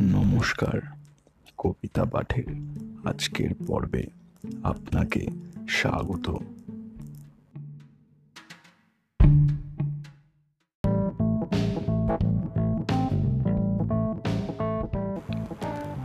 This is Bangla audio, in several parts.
নমস্কার, কবিতা পাঠের আজকের পর্বে আপনাকে স্বাগত।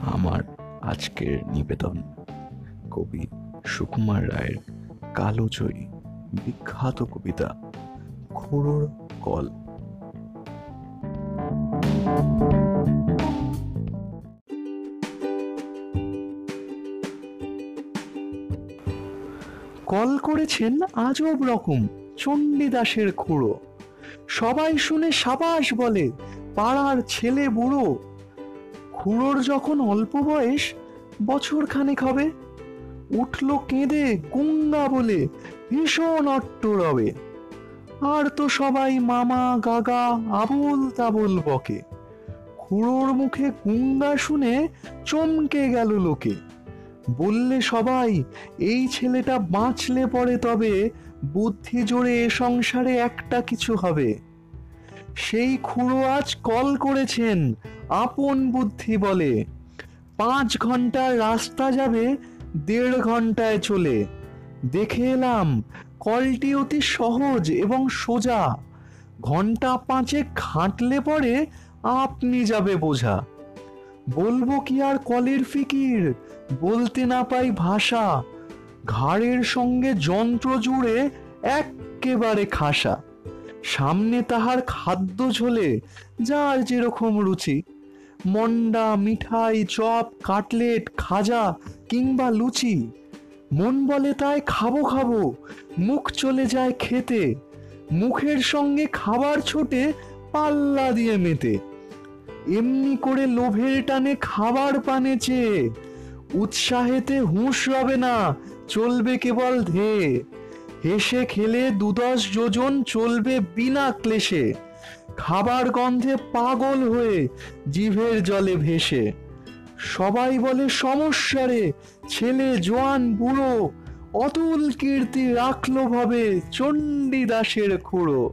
আমার আজকের নিবেদন, কবি সুকুমার রায়ের কালোজয়ী বিখ্যাত কবিতা খুড়োর কল। কল করেছেন আজব রকম চণ্ডীদাসের খুঁড়ো। সবাই শুনে সাবাস বলে, পাড়ার ছেলে বুড়ো, খুড়োর যখন অল্প বয়স, বছর খানেক হবে। উঠল কেঁদে গুঙ্গা বলে ভীষণ অট্ট রবে আর তো সবাই মামা, গাগা, আবুল, তাবুল বকে। খুড়োর মুখে গুঙ্গা শুনে চমকে গেল লোকে। বললে সবাই, এই ছেলেটা বাঁচলে পরে তবে বুদ্ধি জোরে এ সংসারে একটা কিছু হবে। সেই খুড়ো আজ কল করেছেন, আপন বুদ্ধি বলে। পাঁচ ঘণ্টার রাস্তা যাবে, দেড় ঘন্টায় চলে। দেখে এলাম, কলটি অতি সহজ এবং সোজা। ঘণ্টা পাঁচে খাটলে পরে আপনি যাবে বোঝা। বলব কি আর কলের ফিকির? বলতে না পাই ভাষা। ঘাড়ের সঙ্গে যন্ত্র জুড়ে এক্কেবারে খাসা। সামনে তাহার খাদ্য ঝোলে, যার যেরকম রুচি। মন্ডা, মিঠাই, চপ, কাটলেট, খাজা কিংবা লুচি। মন বলে তাই খাব খাব, মুখ চলে যায় খেতে। মুখের সঙ্গে খাবার ছোটে পাল্লা দিয়ে মেতে। এমনি করে লোভের টানে খাবার পানে চেয়ে, উৎসাহেতে হুঁশ রবে না, চলবে কেবল ধে হেসে খেলে দুদশ যোজন চলবে বিনা ক্লেশে। খাবার গন্ধে পাগল হয়ে জিভের জলে ভেসে। সবাই বলে, সমস্যারে, ছেলে জোয়ান বুড়ো, অতুল কীর্তি রাখল ভাবে চণ্ডীদাসের খুঁড়ো।